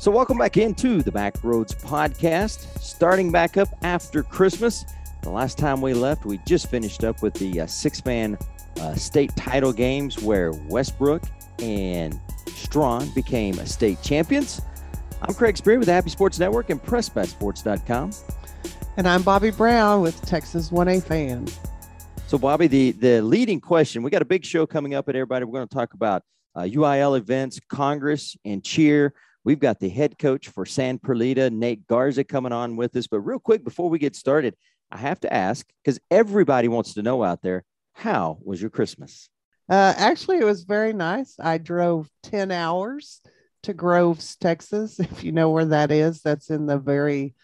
So, welcome back into the Backroads podcast, starting back up after Christmas. The last time we left, we just finished up with the uh, six man uh, state title games where Westbrook and Strawn became state champions. I'm Craig Spear with the Happy Sports Network and PressBestSports.com. And I'm Bobby Brown with Texas 1A Fan. So, Bobby, the, the leading question we got a big show coming up at everybody. We're going to talk about uh, UIL events, Congress, and cheer. We've got the head coach for San Perlita, Nate Garza, coming on with us. But real quick, before we get started, I have to ask because everybody wants to know out there how was your Christmas? Uh, actually, it was very nice. I drove 10 hours to Groves, Texas. If you know where that is, that's in the very,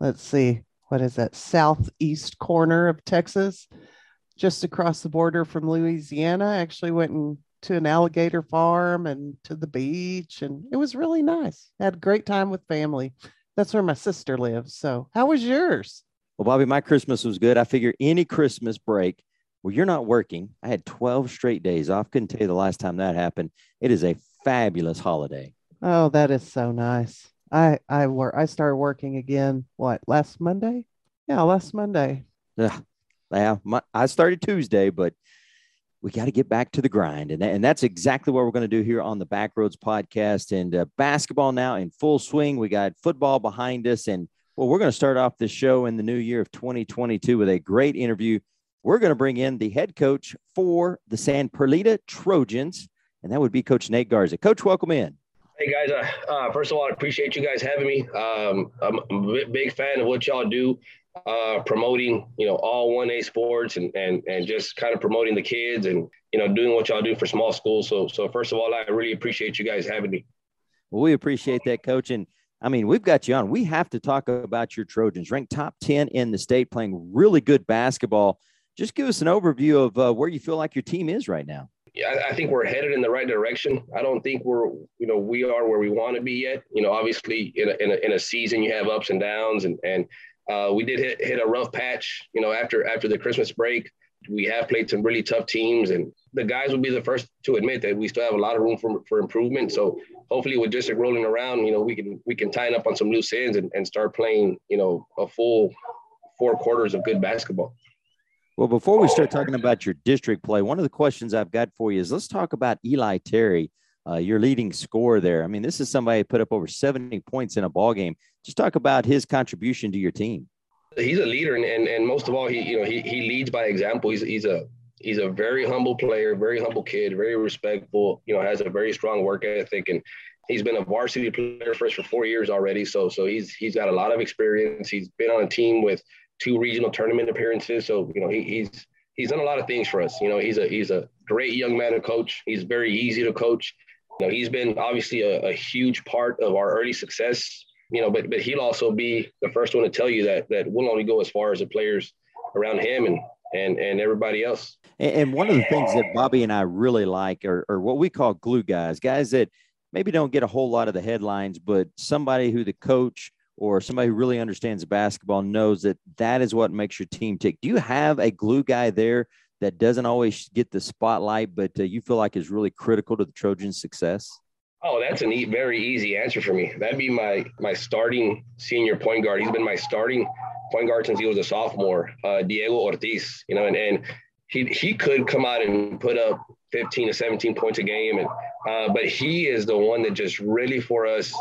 let's see, what is that, southeast corner of Texas, just across the border from Louisiana. I actually went and to an alligator farm and to the beach, and it was really nice. had a great time with family. That's where my sister lives. So, how was yours? Well, Bobby, my Christmas was good. I figure any Christmas break where you're not working, I had 12 straight days off. Couldn't tell you the last time that happened. It is a fabulous holiday. Oh, that is so nice. I I work. I started working again. What last Monday? Yeah, last Monday. Yeah, yeah. My, I started Tuesday, but we got to get back to the grind. And, and that's exactly what we're going to do here on the Backroads podcast. And uh, basketball now in full swing. We got football behind us. And well, we're going to start off this show in the new year of 2022 with a great interview. We're going to bring in the head coach for the San Perlita Trojans, and that would be Coach Nate Garza. Coach, welcome in. Hey guys, uh, uh, first of all, I appreciate you guys having me. Um, I'm a big fan of what y'all do uh, promoting, you know, all 1A sports and, and, and just kind of promoting the kids and, you know, doing what y'all do for small schools. So, so first of all, I really appreciate you guys having me. Well, we appreciate that, coach. And I mean, we've got you on. We have to talk about your Trojans, ranked top 10 in the state, playing really good basketball. Just give us an overview of uh, where you feel like your team is right now. Yeah, I think we're headed in the right direction. I don't think we're, you know, we are where we want to be yet. You know, obviously in a, in a, in a season you have ups and downs and, and uh, we did hit, hit a rough patch, you know, after after the Christmas break. We have played some really tough teams, and the guys will be the first to admit that we still have a lot of room for, for improvement. So hopefully, with district rolling around, you know, we can we can tighten up on some loose ends and, and start playing, you know, a full four quarters of good basketball. Well, before we start talking about your district play, one of the questions I've got for you is let's talk about Eli Terry uh, your leading scorer there. I mean, this is somebody who put up over 70 points in a ball game. Just talk about his contribution to your team. He's a leader, and, and, and most of all, he you know he, he leads by example. He's he's a he's a very humble player, very humble kid, very respectful. You know, has a very strong work ethic, and he's been a varsity player for us for four years already. So so he's he's got a lot of experience. He's been on a team with two regional tournament appearances. So you know he, he's he's done a lot of things for us. You know, he's a he's a great young man to coach. He's very easy to coach. You know, he's been obviously a, a huge part of our early success. You know, but but he'll also be the first one to tell you that that we'll only go as far as the players around him and and and everybody else. And one of the things that Bobby and I really like are, are what we call glue guys, guys that maybe don't get a whole lot of the headlines, but somebody who the coach or somebody who really understands basketball knows that that is what makes your team tick. Do you have a glue guy there that doesn't always get the spotlight, but uh, you feel like is really critical to the Trojans' success? Oh, that's a neat, very easy answer for me. That'd be my my starting senior point guard. He's been my starting point guard since he was a sophomore, uh, Diego Ortiz. You know, and, and he he could come out and put up 15 to 17 points a game, and uh, but he is the one that just really for us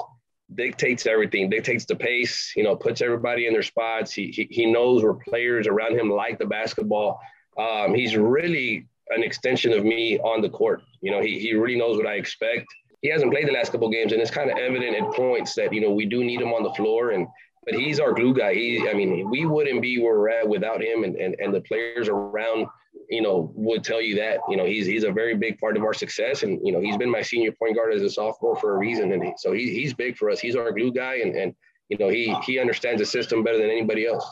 dictates everything, dictates the pace. You know, puts everybody in their spots. He he, he knows where players around him like the basketball um, he's really an extension of me on the court. You know, he, he really knows what I expect. He hasn't played the last couple games, and it's kind of evident at points that you know we do need him on the floor. And but he's our glue guy. He, I mean, we wouldn't be where we're at without him, and and, and the players around, you know, would tell you that. You know, he's he's a very big part of our success, and you know, he's been my senior point guard as a sophomore for a reason, and he, so he, he's big for us. He's our glue guy, and and you know, he he understands the system better than anybody else.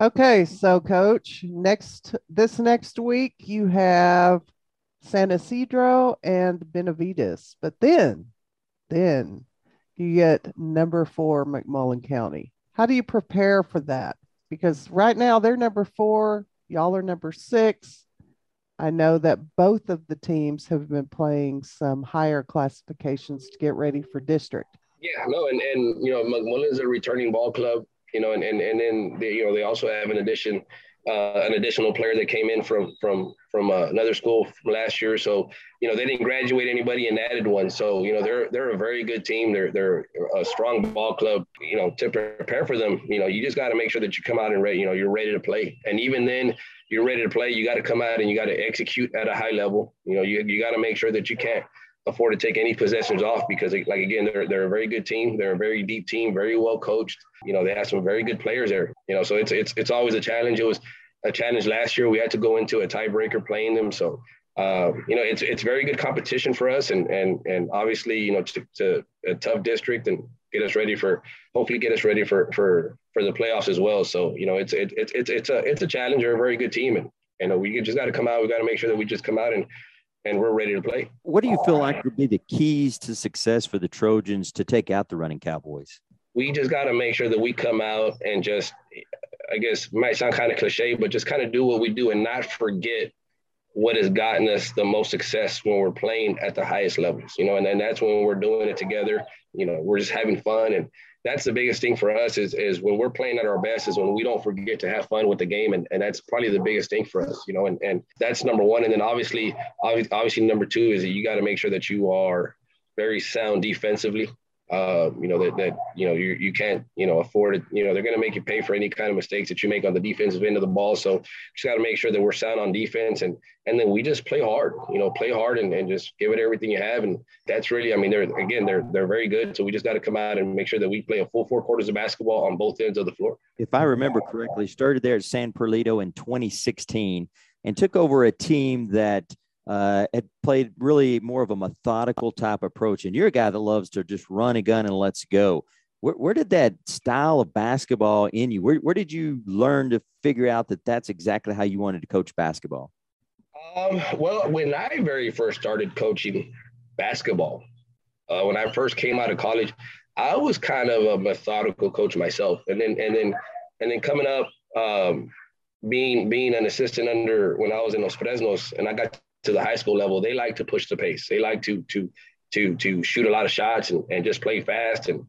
Okay, so coach, next this next week you have San Ysidro and Benavides, but then then you get number four McMullen County. How do you prepare for that? Because right now they're number four, y'all are number six. I know that both of the teams have been playing some higher classifications to get ready for district. Yeah, no, and and you know, McMullen's a returning ball club, you know, and and and then they, you know they also have an addition, uh, an additional player that came in from from from uh, another school from last year. So you know they didn't graduate anybody and added one. So you know they're they're a very good team. They're they're a strong ball club. You know to prepare for them, you know you just got to make sure that you come out and ready. You know you're ready to play. And even then, you're ready to play. You got to come out and you got to execute at a high level. You know you you got to make sure that you can't afford to take any possessions off because like again they're they're a very good team. They're a very deep team very well coached. You know they have some very good players there you know so it's it's it's always a challenge. It was a challenge last year. We had to go into a tiebreaker playing them. So um, you know it's it's very good competition for us and and and obviously you know to, to a tough district and get us ready for hopefully get us ready for for for the playoffs as well. So you know it's it, it, it's it's a it's a challenge. They're a very good team and you know we just got to come out. We got to make sure that we just come out and and we're ready to play. What do you feel like would be the keys to success for the Trojans to take out the running Cowboys? We just got to make sure that we come out and just, I guess, might sound kind of cliche, but just kind of do what we do and not forget what has gotten us the most success when we're playing at the highest levels, you know, and then that's when we're doing it together. You know, we're just having fun and that's the biggest thing for us is, is when we're playing at our best is when we don't forget to have fun with the game. And, and that's probably the biggest thing for us, you know, and, and that's number one. And then obviously, obviously number two is that you got to make sure that you are very sound defensively uh, you know that that you know you you can't you know afford it. You know they're going to make you pay for any kind of mistakes that you make on the defensive end of the ball. So just got to make sure that we're sound on defense, and and then we just play hard. You know, play hard and, and just give it everything you have. And that's really, I mean, they're again they're they're very good. So we just got to come out and make sure that we play a full four quarters of basketball on both ends of the floor. If I remember correctly, started there at San Perlita in 2016 and took over a team that uh, had played really more of a methodical type approach. And you're a guy that loves to just run a gun and let's go. Where, where did that style of basketball in you? Where, where did you learn to figure out that that's exactly how you wanted to coach basketball? Um, well, when I very first started coaching basketball, uh, when I first came out of college, I was kind of a methodical coach myself, and then and then and then coming up, um, being being an assistant under when I was in Los Fresnos, and I got to the high school level, they like to push the pace. They like to to to to shoot a lot of shots and, and just play fast. And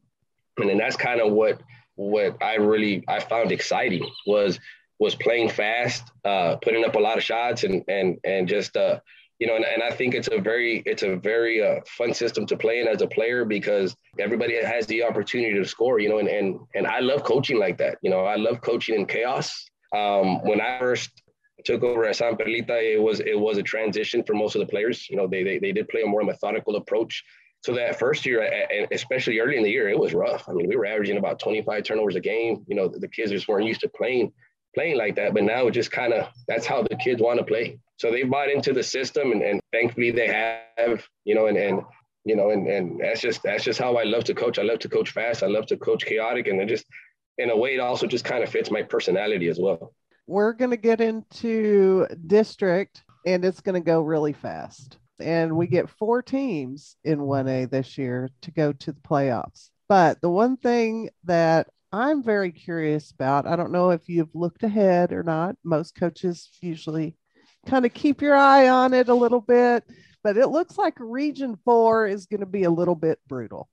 and then that's kind of what what I really I found exciting was was playing fast, uh, putting up a lot of shots and and and just uh, you know and, and I think it's a very it's a very uh, fun system to play in as a player because everybody has the opportunity to score you know and and and I love coaching like that. You know I love coaching in chaos. Um, when I first took over at San Perlita, it was it was a transition for most of the players. You know, they they, they did play a more methodical approach. So that first year, and especially early in the year, it was rough. I mean, we were averaging about 25 turnovers a game. You know, the kids just weren't used to playing playing like that. But now it just kind of that's how the kids want to play. So they bought into the system, and, and thankfully they have. You know, and and you know, and and that's just that's just how I love to coach. I love to coach fast. I love to coach chaotic, and it just in a way it also just kind of fits my personality as well we're going to get into district and it's going to go really fast. And we get four teams in 1A this year to go to the playoffs. But the one thing that I'm very curious about, I don't know if you've looked ahead or not. Most coaches usually kind of keep your eye on it a little bit, but it looks like Region 4 is going to be a little bit brutal.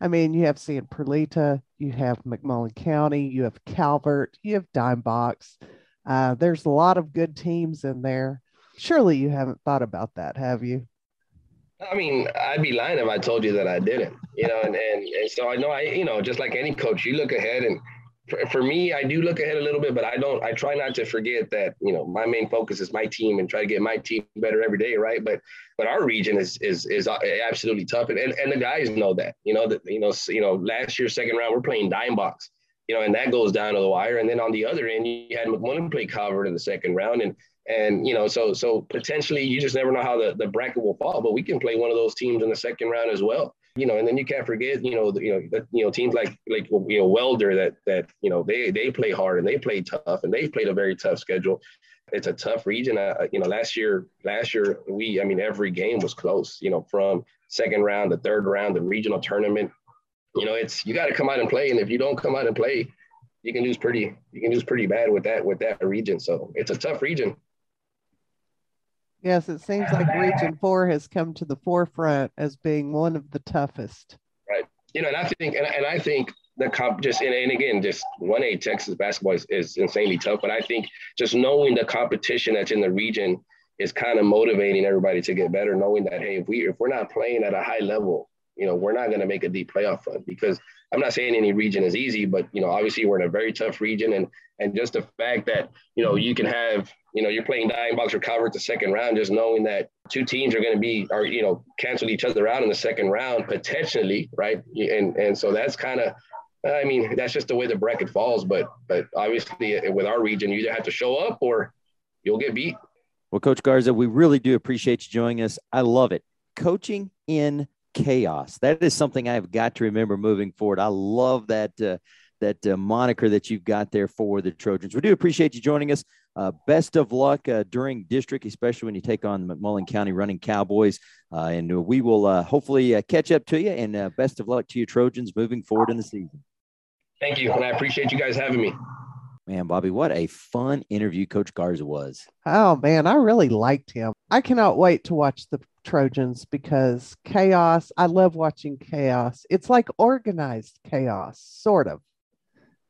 I mean, you have San Perlita, you have McMullen County, you have Calvert, you have Dime Box. Uh, there's a lot of good teams in there. Surely you haven't thought about that, have you? I mean, I'd be lying if I told you that I didn't, you know, and, and, and so I know I, you know, just like any coach, you look ahead and for, for me, I do look ahead a little bit, but I don't, I try not to forget that, you know, my main focus is my team and try to get my team better every day. Right. But, but our region is, is, is absolutely tough. And, and, and the guys know that, you know, that, you know, you know, last year, second round, we're playing dime box you know, and that goes down to the wire. And then on the other end, you had McMullen play Calvert in the second round. And, and, you know, so, so potentially you just never know how the, the bracket will fall, but we can play one of those teams in the second round as well. You know, and then you can't forget, you know, the, you know, the, you know, teams like, like, you know, Welder that, that, you know, they, they play hard and they play tough and they've played a very tough schedule. It's a tough region. Uh, you know, last year, last year we, I mean, every game was close, you know, from second round, the third round, the regional tournament, you know, it's you got to come out and play, and if you don't come out and play, you can lose pretty you can lose pretty bad with that with that region. So it's a tough region. Yes, it seems like Region Four has come to the forefront as being one of the toughest. Right. you know, and I think, and, and I think the comp just and, and again just 1A Texas basketball is, is insanely tough. But I think just knowing the competition that's in the region is kind of motivating everybody to get better, knowing that hey, if we if we're not playing at a high level, you know, we're not going to make a deep playoff run because I'm not saying any region is easy, but you know, obviously we're in a very tough region, and and just the fact that you know you can have you know you're playing Dime Box or Calvert the second round, just knowing that two teams are going to be are you know cancel each other out in the second round potentially, right? And and so that's kind of I mean, that's just the way the bracket falls. But but obviously, with our region, you either have to show up or you'll get beat. Well, Coach Garza, we really do appreciate you joining us. I love it. Coaching in chaos. That is something I've got to remember moving forward. I love that. Uh, that uh, moniker that you've got there for the Trojans. We do appreciate you joining us. Uh, best of luck uh, during district, especially when you take on the McMullen County running Cowboys. Uh, and we will uh, hopefully uh, catch up to you. And best of luck to you, Trojans, moving forward in the season. Thank you. And I appreciate you guys having me. Man, Bobby, what a fun interview Coach Garza was. Oh, man, I really liked him. I cannot wait to watch the Trojans because chaos, I love watching chaos. It's like organized chaos, sort of.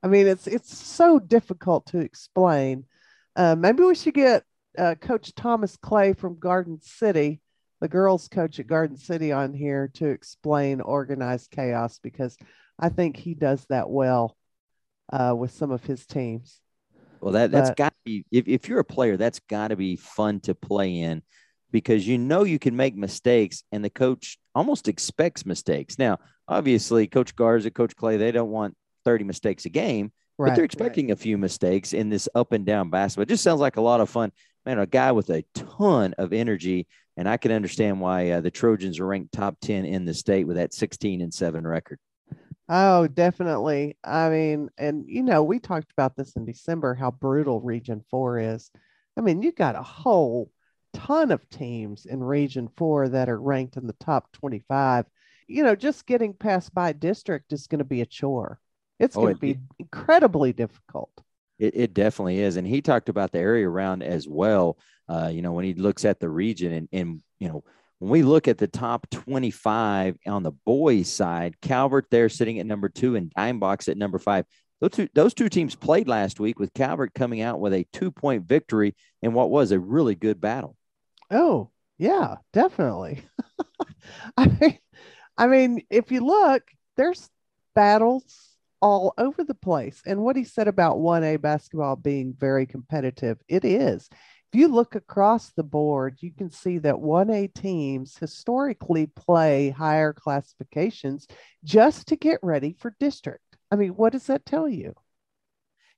I mean, it's it's so difficult to explain. Uh, maybe we should get uh, Coach Thomas Clay from Garden City, the girls' coach at Garden City, on here to explain organized chaos because I think he does that well uh, with some of his teams. Well, that that's got to be if, if you're a player, that's got to be fun to play in because you know you can make mistakes and the coach almost expects mistakes. Now, obviously, Coach Garza, Coach Clay, they don't want 30 mistakes a game, right, but they're expecting right. a few mistakes in this up and down basketball. It just sounds like a lot of fun. Man, a guy with a ton of energy, and I can understand why uh, the Trojans are ranked top 10 in the state with that 16 and 7 record. Oh, definitely. I mean, and you know, we talked about this in December how brutal Region 4 is. I mean, you got a whole ton of teams in Region 4 that are ranked in the top 25. You know, just getting past by district is going to be a chore. It's oh, going to be incredibly difficult. It, it, definitely is. And he talked about the area around as well. Uh, you know, when he looks at the region and, and, you know, when we look at the top 25 on the boys side, Calvert there sitting at number two and Dime Box at number five. Those two, those two teams played last week with Calvert coming out with a two point victory in what was a really good battle. Oh, yeah, definitely. I mean, I mean, if you look, there's battles all over the place. And what he said about 1A basketball being very competitive, it is. If you look across the board, you can see that 1A teams historically play higher classifications just to get ready for district. I mean, what does that tell you?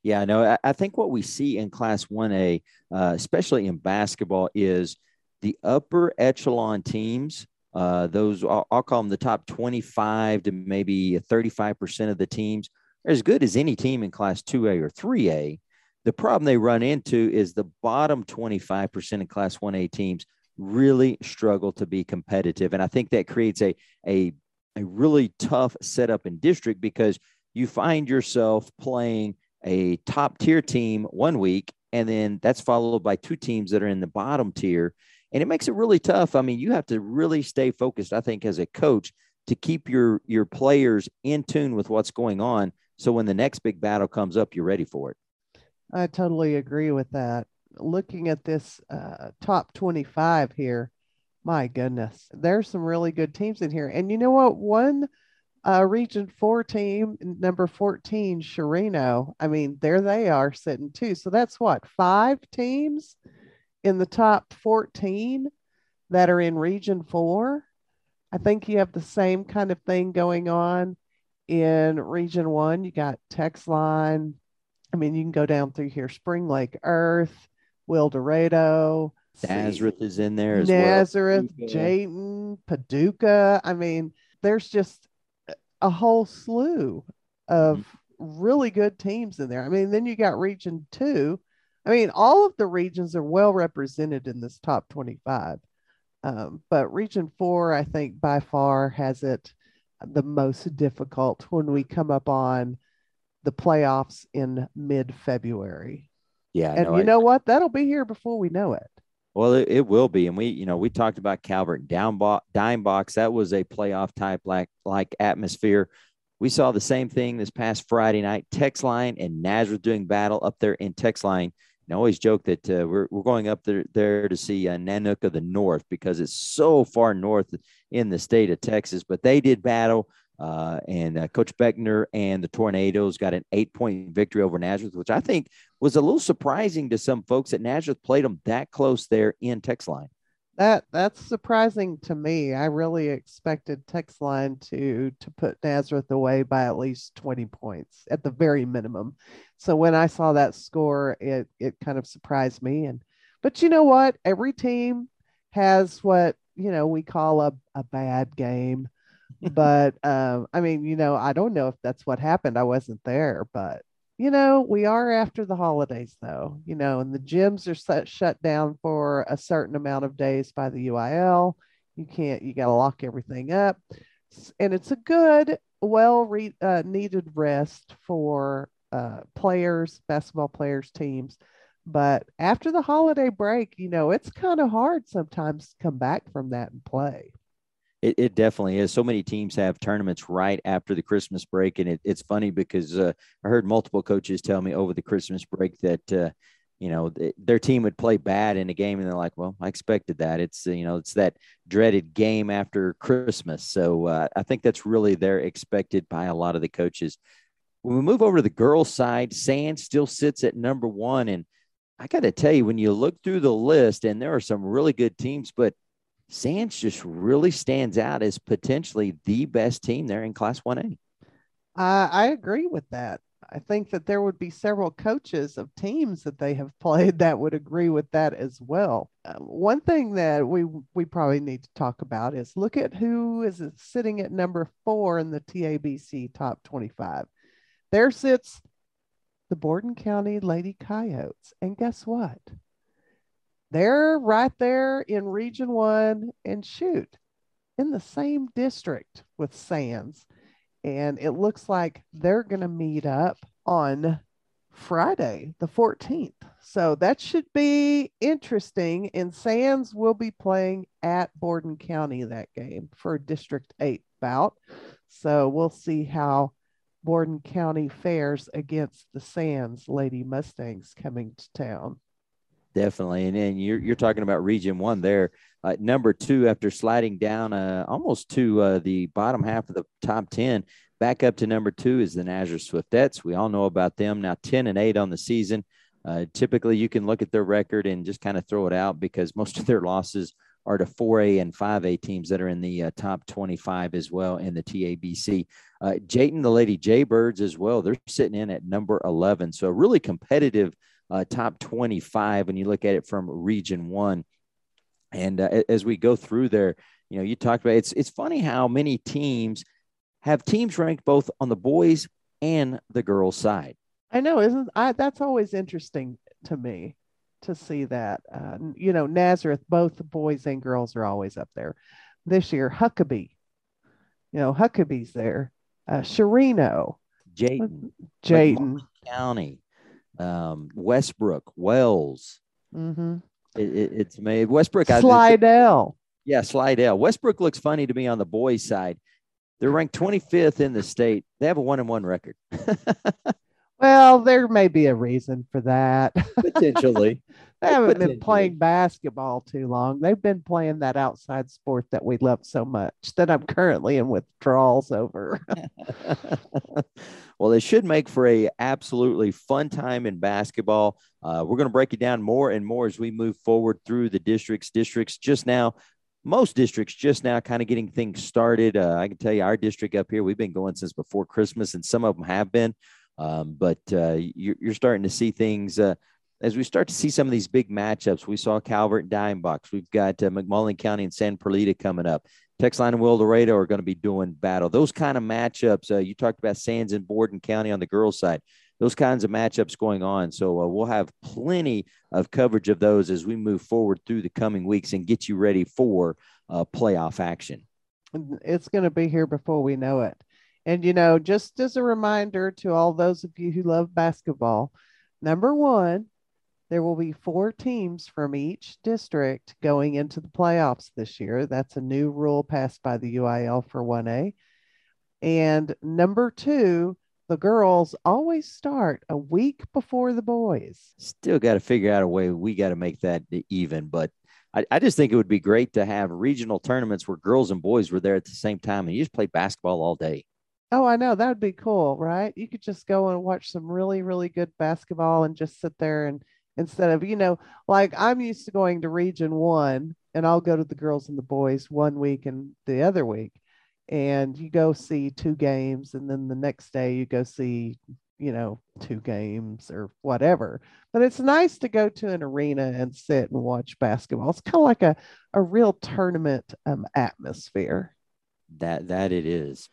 Yeah, no, I think what we see in Class 1A, uh, especially in basketball, is the upper echelon teams uh, those I'll, I'll, call them the top 25 to maybe 35% of the teams are as good as any team in class 2A or 3A. The problem they run into is the bottom 25% of class 1A teams really struggle to be competitive. And I think that creates a, a, a really tough setup in district because you find yourself playing a top tier team one week, and then that's followed by two teams that are in the bottom tier and it makes it really tough. I mean, you have to really stay focused, I think, as a coach to keep your your players in tune with what's going on. So when the next big battle comes up, you're ready for it. I totally agree with that. Looking at this uh, top 25 here, my goodness, there's some really good teams in here. And you know what? One uh, Region 4 team, number 14, Chireno, I mean, there they are sitting too. So that's what, five teams in the top 14 that are in region four. I think you have the same kind of thing going on in region one. You got Texline. I mean, you can go down through here Spring Lake Earth, Wildorado. Nazareth is in there as well Nazareth, well. Jayton, Paducah. I mean, there's just a whole slew of mm-hmm. really good teams in there. I mean, then you got region two, I mean, all of the regions are well represented in this top 25. Um, but region four, I think by far has it the most difficult when we come up on the playoffs in mid February. Yeah. And no, you I, know what? That'll be here before we know it. Well, it, it, will be, and we, you know, we talked about Calvert down dime box. That was a playoff type like like atmosphere. We saw the same thing this past Friday night. Texline and Nazareth doing battle up there in Texline. And I always joke that uh, we're, we're going up there, there to see uh, Nanook of the North because it's so far north in the state of Texas. But they did battle. Uh, and uh, Coach Beckner and the Tornadoes got an eight point victory over Nazareth, which I think was a little surprising to some folks that Nazareth played them that close there in Texline. That that's surprising to me. I really expected Texline to to put Nazareth away by at least 20 points at the very minimum. So when I saw that score, it it kind of surprised me. And but you know what? Every team has what you know we call a, a bad game but um, I mean, you know, I don't know if that's what happened. I wasn't there, but you know, we are after the holidays though, you know, and the gyms are set, shut down for a certain amount of days by the UIL. You can't, you got to lock everything up. And it's a good, well re, uh, needed rest for uh, players, basketball players, teams. But after the holiday break, you know, it's kind of hard sometimes to come back from that and play. It, it definitely is. So many teams have tournaments right after the Christmas break, and it, it's funny because uh, I heard multiple coaches tell me over the Christmas break that uh, you know th- their team would play bad in a game, and they're like, "Well, I expected that." It's you know it's that dreaded game after Christmas. So uh, I think that's really they're expected by a lot of the coaches. When we move over to the girls' side, Sand still sits at number one, and I got to tell you, when you look through the list, and there are some really good teams, but Sands just really stands out as potentially the best team there in Class 1A. Uh, I agree with that. I think that there would be several coaches of teams that they have played that would agree with that as well. Uh, one thing that we we probably need to talk about is look at who is sitting at number four in the TABC top 25. There sits the Borden County Lady Coyotes. And guess what? They're right there in Region One and shoot in the same district with Sands. And it looks like they're going to meet up on Friday, the 14th. So that should be interesting. And Sands will be playing at Borden County that game for District 8 bout. So we'll see how Borden County fares against the Sands Lady Mustangs coming to town. Definitely. And then you're, you're talking about region one there. Uh, number two, after sliding down uh, almost to uh, the bottom half of the top 10, back up to number two is the Nazareth Swiftettes. We all know about them now 10 and 8 on the season. Uh, typically, you can look at their record and just kind of throw it out because most of their losses are to 4A and 5A teams that are in the uh, top 25 as well in the TABC. Uh, Jayton, the Lady Jaybirds as well, they're sitting in at number 11. So, really competitive uh, top 25 when you look at it from region one. And uh, as we go through there, you know, you talked about it's it's funny how many teams have teams ranked both on the boys and the girls side. I know, isn't I? That's always interesting to me to see that. Uh, you know, Nazareth, both the boys and girls are always up there. This year, Huckabay, you know, Huckabay's there. Uh, Chireno, Jayton, Jayton County, um, Westbrook, Wells. Mm-hmm. It, it, it's made Westbrook. Slidell. yeah, Slidell. Westbrook looks funny to me on the boys' side. They're ranked 25th in the state. They have a one and one record. well, there may be a reason for that. Potentially. they haven't been playing basketball too long. They've been playing that outside sport that we love so much that I'm currently in withdrawals over. well, it should make for a absolutely fun time in basketball. Uh, we're going to break it down more and more as we move forward through the districts. Districts just now, most districts just now kind of getting things started. Uh, I can tell you our district up here, we've been going since before Christmas, and some of them have been. Um, but uh, you're, you're, starting to see things uh, as we start to see some of these big matchups. We saw Calvert and Dime Box. We've got uh, McMullen County and San Perlita coming up. Texline and Wildorado are going to be doing battle. Those kind of matchups. Uh, you talked about Sands and Borden County on the girls' side. Those kinds of matchups going on. So uh, we'll have plenty of coverage of those as we move forward through the coming weeks and get you ready for uh, playoff action. It's going to be here before we know it. And, you know, just as a reminder to all those of you who love basketball, number one, There will be four teams from each district going into the playoffs this year. That's a new rule passed by the UIL for 1A. And number two, the girls always start a week before the boys. Still got to figure out a way. We got to make that even. But I, I, just think it would be great to have regional tournaments where girls and boys were there at the same time and you just play basketball all day. Oh, I know. That would be cool, right? You could just go and watch some really, really good basketball and just sit there and instead of, you know, like I'm used to going to region one and I'll go to the girls and the boys one week and the other week. And you go see two games and then the next day you go see you know two games or whatever. But it's nice to go to an arena and sit and watch basketball. It's kind of like a, a real tournament um, atmosphere. That that it is.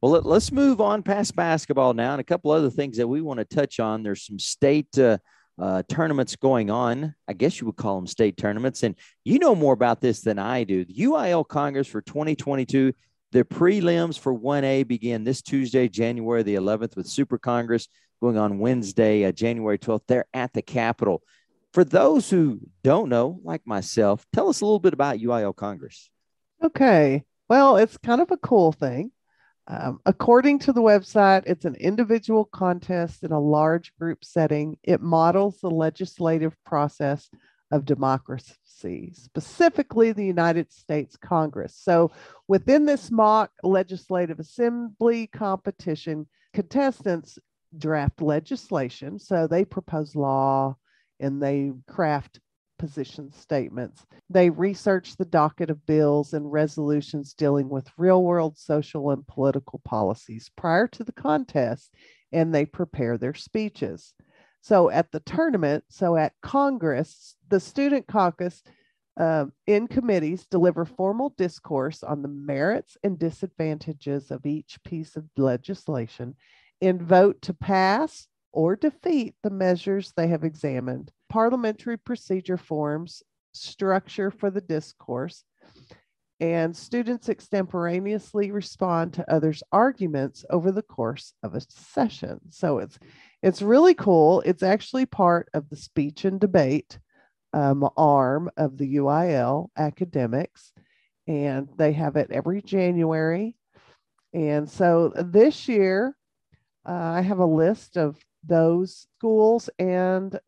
Well let, us move on past basketball now and a couple other things that we want to touch on. There's some state uh, uh, tournaments going on. I guess you would call them state tournaments. And you know more about this than I do. The UIL Congress for 2022 the prelims for 1A begin this Tuesday, January the 11th, with Super Congress going on Wednesday, uh, January 12th. They're at the Capitol. For those who don't know, like myself, tell us a little bit about UIL Congress. Okay. Well, it's kind of a cool thing. Um, according to the website, it's an individual contest in a large group setting. It models the legislative process of democracy, specifically the United States Congress. So, within this mock legislative assembly competition, contestants draft legislation. So, they propose law and they craft position statements. They research the docket of bills and resolutions dealing with real world social and political policies prior to the contest, and they prepare their speeches. So at the tournament, so at Congress, the student caucus um, in committees deliver formal discourse on the merits and disadvantages of each piece of legislation and vote to pass or defeat the measures they have examined. Parliamentary procedure forms structure for the discourse, and students extemporaneously respond to others' arguments over the course of a session. So it's it's really cool. It's actually part of the speech and debate um, arm of the UIL academics, and they have it every January. And so this year, uh, I have a list of those schools and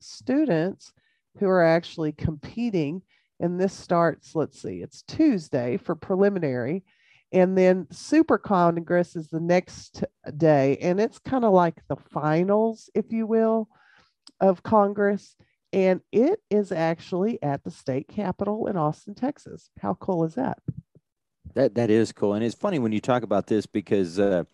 students who are actually competing and this starts, let's see, it's Tuesday for preliminary. And then Super Congress is the next day. And it's kind of like the finals, if you will, of Congress. And it is actually at the state capitol in Austin, Texas. How cool is that? That that is cool. And it's funny when you talk about this because uh,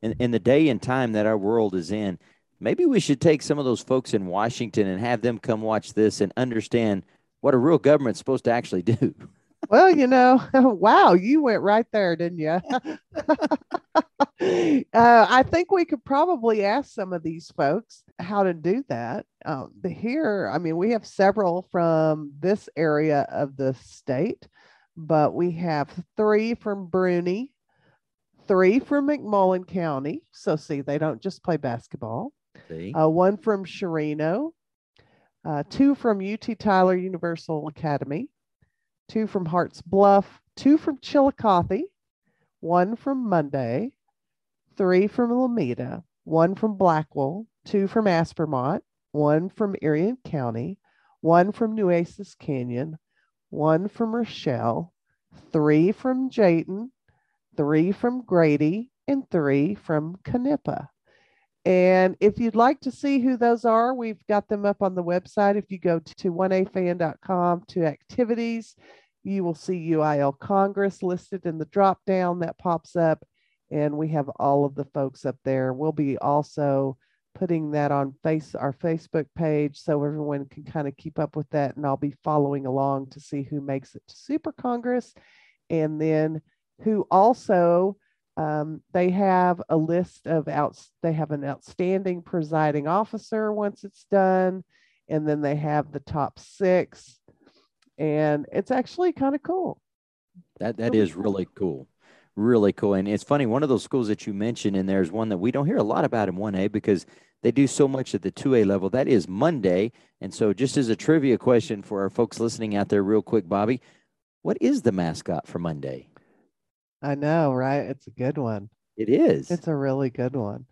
in, in the day and time that our world is in, maybe we should take some of those folks in Washington and have them come watch this and understand what a real government's supposed to actually do. Well, you know, wow, you went right there, didn't you? uh, I think we could probably ask some of these folks how to do that. Um, here, I mean, we have several from this area of the state, but we have three from Bruni, three from McMullen County. So, see, they don't just play basketball. Uh, one from Chireno, uh, two from UT Tyler University Academy, two from Harts Bluff, two from Chillicothe, one from Monday, three from Alameda, one from Blackwell, two from Aspermont, one from Irion County, one from Nueces Canyon, one from Rochelle, three from Jayton, three from Grady, and three from Canepa. And if you'd like to see who those are, we've got them up on the website. If you go to 1afan.com to activities, you will see UIL Congress listed in the drop down that pops up. And we have all of the folks up there. We'll be also putting that on face our Facebook page so everyone can kind of keep up with that. And I'll be following along to see who makes it to Super Congress and then who also um, they have a list of outs. They have an outstanding presiding officer once it's done, and then they have the top six, and it's actually kind of cool. That that is really cool, really cool. And it's funny, one of those schools that you mentioned, and there's one that we don't hear a lot about in 1A because they do so much at the 2A level. That is Monday. And so, just as a trivia question for our folks listening out there, real quick, Bobby, what is the mascot for Monday? I know, right? It's a good one. It is. It's a really good one.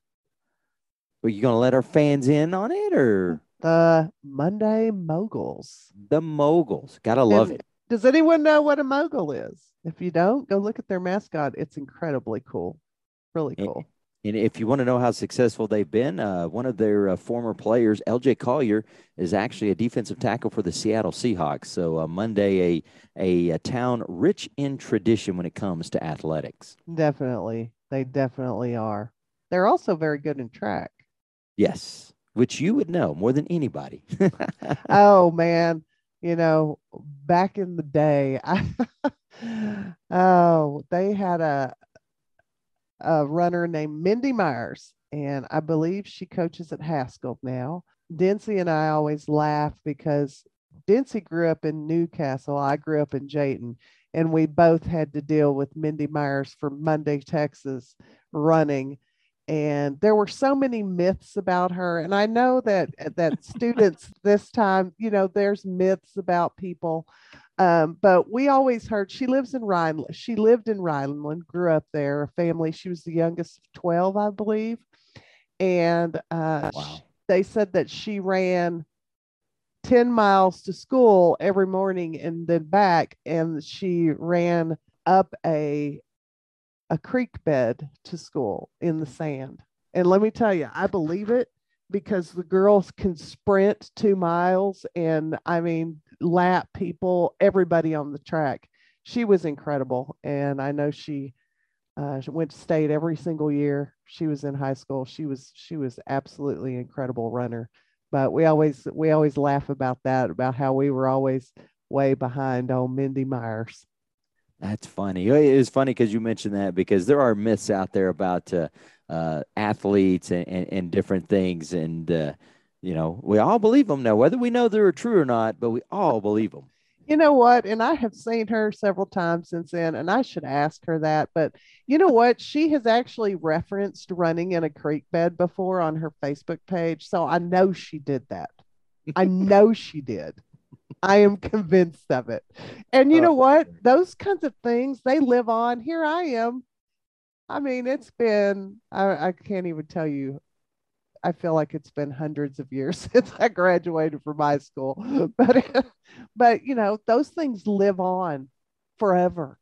Are you going to let our fans in on it or? The Monday Moguls. The Moguls. Gotta love And it. Does anyone know what a mogul is? If you don't, go look at their mascot. It's incredibly cool. Really cool. And if you want to know how successful they've been, uh, one of their uh, former players, LJ Collier, is actually a defensive tackle for the Seattle Seahawks. So uh, Monday, a, a a town rich in tradition when it comes to athletics. Definitely. They definitely are. They're also very good in track. Yes, which you would know more than anybody. oh man, you know, back in the day, I, oh, they had a a runner named Mindy Myers, and I believe she coaches at Haskell now. Dency and I always laugh because Dency grew up in Newcastle. I grew up in Jayton, and we both had to deal with Mindy Myers from Monday, Texas, running and there were so many myths about her and i know that that students this time you know there's myths about people um, but we always heard she lives in rhineland she lived in rhineland grew up there a family she was the youngest of 12 i believe and uh, Wow. sh- they said that she ran 10 miles to school every morning and then back and she ran up a a creek bed to school in the sand. And let me tell you, I believe it because the girls can sprint two miles and I mean, lap people, everybody on the track. She was incredible. And I know she, uh, she went to state every single year. She was in high school. She was, she was absolutely incredible runner. But we always, we always laugh about that, about how we were always way behind on Mindy Myers. That's funny. It is funny because you mentioned that because there are myths out there about uh, uh, athletes and, and, and different things, and uh, you know we all believe them now, whether we know they're true or not. But we all believe them. You know what? And I have seen her several times since then, and I should ask her that. But you know what? She has actually referenced running in a creek bed before on her Facebook page. So I know she did that. I know she did. I am convinced of it. And you know Oh, what? Those kinds of things, they live on. Here I am. I mean, it's been, I, I can't even tell you. I feel like it's been hundreds of years since I graduated from high school. But, but you know, those things live on forever,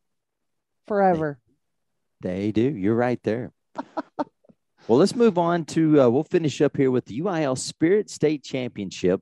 forever. They do. You're right there. well, let's move on to. Uh, we'll finish up here with the UIL Spirit State Championship.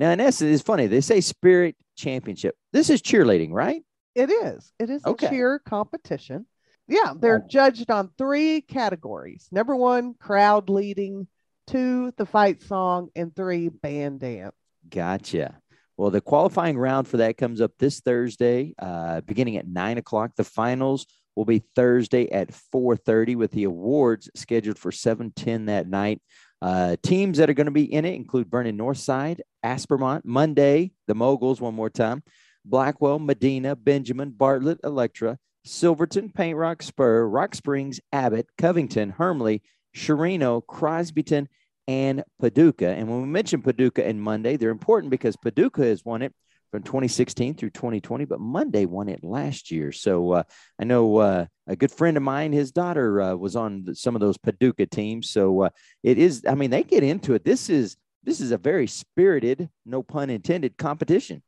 Now, in essence, it's funny. They say Spirit Championship. This is cheerleading, right? It is. It is Okay. a cheer competition. Yeah, they're judged on three categories. Number one, crowd leading. Two, the fight song, and three, band dance. Gotcha. Well, the qualifying round for that comes up this Thursday, uh, beginning at nine o'clock. The finals will be Thursday at four thirty, with the awards scheduled for seven ten that night. Uh, teams that are going to be in it include Vernon Northside, Aspermont, Monday, the Moguls, one more time, Blackwell, Medina, Benjamin, Bartlett, Electra, Silverton, Paint Rock, Spur, Rock Springs, Abbott, Covington, Hermleigh, Chireno, Crosbyton, and Paducah. And when we mention Paducah and Monday, they're important because Paducah has won it from 2016 through 2020, but Monday won it last year. So uh, I know uh, a good friend of mine, his daughter uh, was on some of those Paducah teams. So uh, it is, I mean, they get into it. This is this is a very spirited, no pun intended, competition.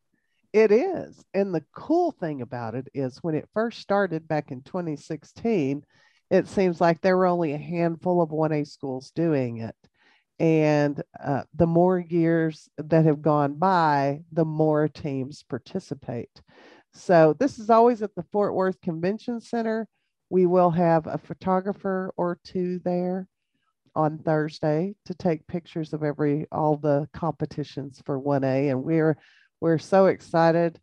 It is. And the cool thing about it is when it first started back in 2016, it seems like there were only a handful of 1A schools doing it. And uh, the more years that have gone by, the more teams participate. So this is always at the Fort Worth Convention Center. We will have a photographer or two there on Thursday to take pictures of every all the competitions for 1A and we're we're so excited.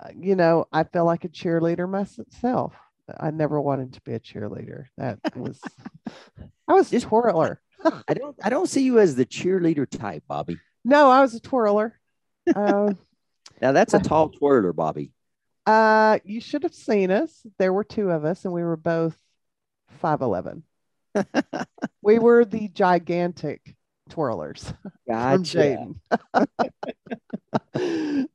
Uh, you know, I feel like a cheerleader myself. I never wanted to be a cheerleader. That was I was a Just- twirler. I don't I don't see you as the cheerleader type, Bobby. No, I was a twirler. Um, Now that's a tall twirler, Bobby. Uh, you should have seen us. There were two of us, and we were both 5'11. we were the gigantic twirlers from Gotcha. Jayton.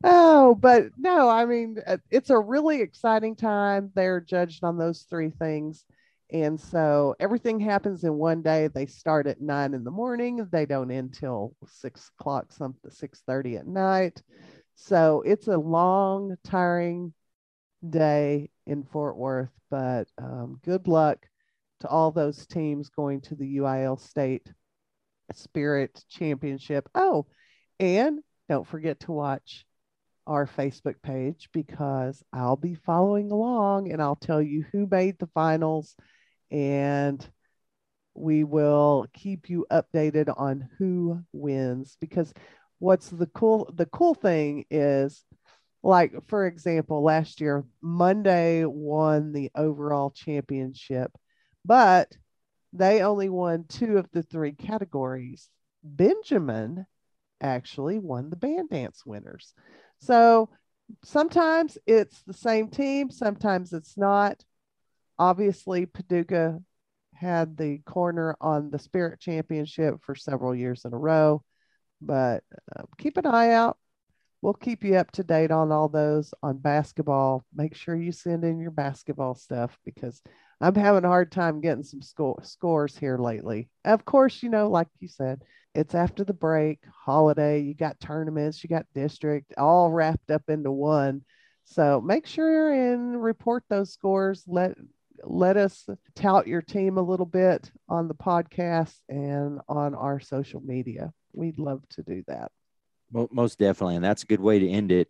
oh, but no, I mean, uh, it's a really exciting time. They're judged on those three things. And so everything happens in one day. They start at nine in the morning. They don't end till six o'clock, something six thirty at night. So it's a long, tiring day in Fort Worth. But um, good luck to all those teams going to the UIL State Spirit Championship. Oh, and don't forget to watch our Facebook page because I'll be following along and I'll tell you who made the finals and we will keep you updated on who wins. Because what's the cool the cool thing is like for example last year Munday won the overall championship but they only won two of the three categories. Benjamin actually won the band dance winners. So sometimes it's the same team sometimes it's not obviously paducah had the corner on the spirit championship for several years in a row but uh, keep an eye out. We'll keep you up to date on all those on basketball. Make sure you send in your basketball stuff because i'm having a hard time getting some score, scores here lately. Of course you know like you said it's after the break holiday you got tournaments you got district all wrapped up into one. So make sure and report those scores let let us tout your team a little bit on the podcast and on our social media we'd love to do that Mo- Most definitely. And that's a good way to end it.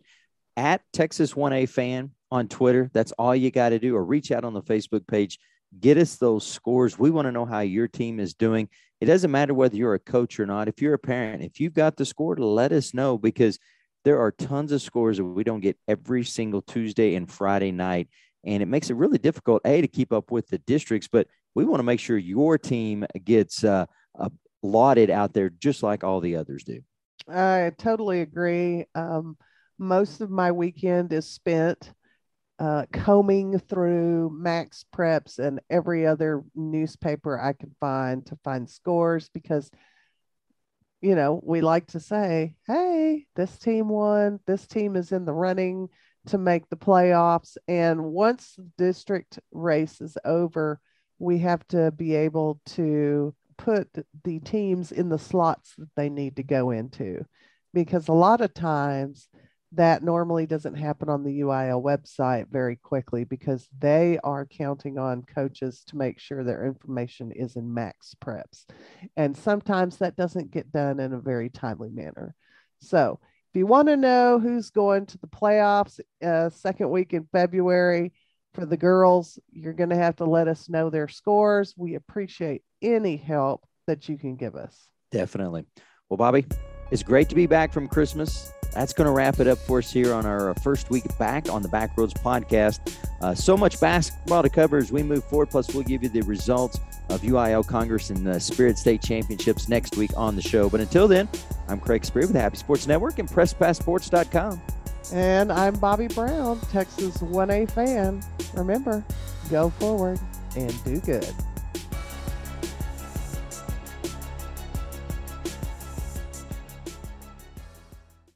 At Texas 1A fan on Twitter, that's all you got to do, or reach out on the Facebook page. Get us those scores. We want to know how your team is doing. It doesn't matter whether you're a coach or not. If you're a parent, if you've got the score, let us know because there are tons of scores that we don't get every single Tuesday and Friday night. And it makes it really difficult, A, to keep up with the districts, but we want to make sure your team gets uh, uh, lauded out there just like all the others do. I totally agree. Um, most of my weekend is spent uh, combing through Max Preps and every other newspaper I can find to find scores because, you know, we like to say, hey, this team won, this team is in the running to make the playoffs. And once the district race is over, we have to be able to put the teams in the slots that they need to go into because a lot of times that normally doesn't happen on the UIL website very quickly because they are counting on coaches to make sure their information is in max preps. And sometimes that doesn't get done in a very timely manner. So if you want to know who's going to the playoffs uh, second week in February for the girls, you're going to have to let us know their scores. We appreciate any help that you can give us. Definitely. Well, Bobby, it's great to be back from Christmas. That's going to wrap it up for us here on our first week back on the Backroads podcast. Uh, so much basketball to cover as we move forward. Plus, we'll give you the results of UIL Congress and the Spirit State Championships next week on the show. But until then, I'm Craig Spear with the Happy Sports Network and PressPassports.com. And I'm Bobby Brown, Texas 1A fan. Remember, go forward and do good.